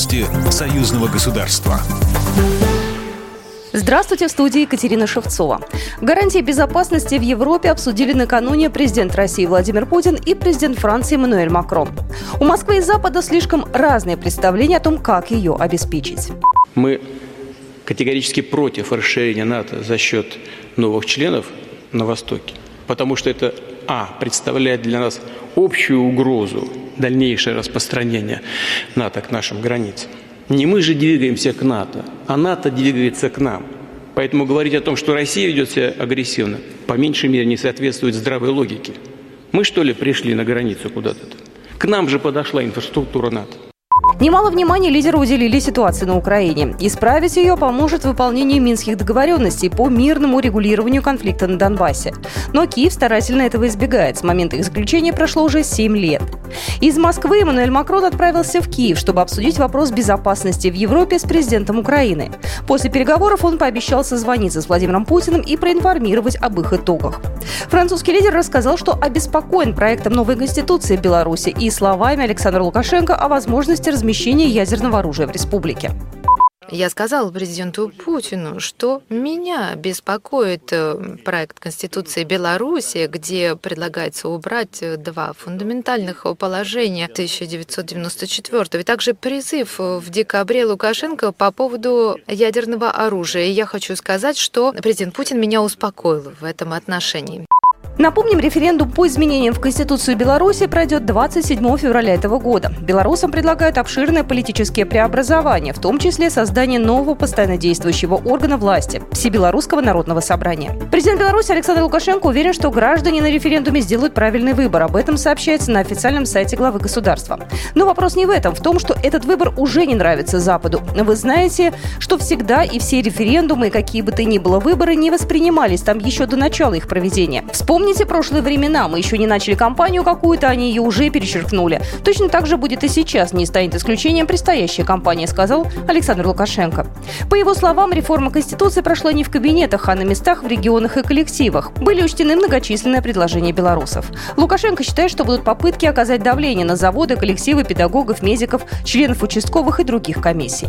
Новости союзного государства. Здравствуйте, в студии Екатерина Шевцова. Гарантии безопасности в Европе обсудили накануне президент России Владимир Путин и президент Франции Эммануэль Макрон. У Москвы и Запада слишком разные представления о том, как ее обеспечить. Мы категорически против расширения НАТО за счет новых членов на Востоке, потому что это, а, представляет для нас общую угрозу дальнейшее распространение НАТО к нашим границам. Не мы же двигаемся к НАТО, а НАТО двигается к нам. Поэтому говорить о том, что Россия ведет себя агрессивно, по меньшей мере не соответствует здравой логике. Мы что ли пришли на границу куда-то? К нам же подошла инфраструктура НАТО. Немало внимания лидеры уделили ситуации на Украине. Исправить ее поможет выполнение минских договоренностей по мирному регулированию конфликта на Донбассе. Но Киев старательно этого избегает. С момента их заключения прошло уже 7 лет. Из Москвы Эммануэль Макрон отправился в Киев, чтобы обсудить вопрос безопасности в Европе с президентом Украины. После переговоров он пообещал созвониться с Владимиром Путиным и проинформировать об их итогах. Французский лидер рассказал, что обеспокоен проектом новой конституции Беларуси и словами Александра Лукашенко о возможности размещения ядерного оружия в республике. Я сказал президенту Путину, что меня беспокоит э, проект Конституции Беларуси, где предлагается убрать э, два фундаментальных положения 1994 и также призыв в декабре Лукашенко по поводу ядерного оружия. И я хочу сказать, что президент Путин меня успокоил в этом отношении. Напомним, референдум по изменениям в Конституцию Беларуси пройдет 27 февраля этого года. Белорусам предлагают обширные политические преобразования, в том числе создание нового постоянно действующего органа власти – Всебелорусского народного собрания. Президент Беларуси Александр Лукашенко уверен, что граждане на референдуме сделают правильный выбор. Об этом сообщается на официальном сайте главы государства. Но вопрос не в этом, в том, что этот выбор уже не нравится Западу. Вы знаете, что всегда и все референдумы, какие бы то ни было выборы, не воспринимались там еще до начала их проведения. Вспомните Помните прошлые времена? Мы еще не начали кампанию какую-то, они ее уже перечеркнули. Точно так же будет и сейчас, не станет исключением предстоящая кампания, сказал Александр Лукашенко. По его словам, реформа Конституции прошла не в кабинетах, а на местах в регионах и коллективах. Были учтены многочисленные предложения белорусов. Лукашенко считает, что будут попытки оказать давление на заводы, коллективы педагогов, медиков, членов участковых и других комиссий.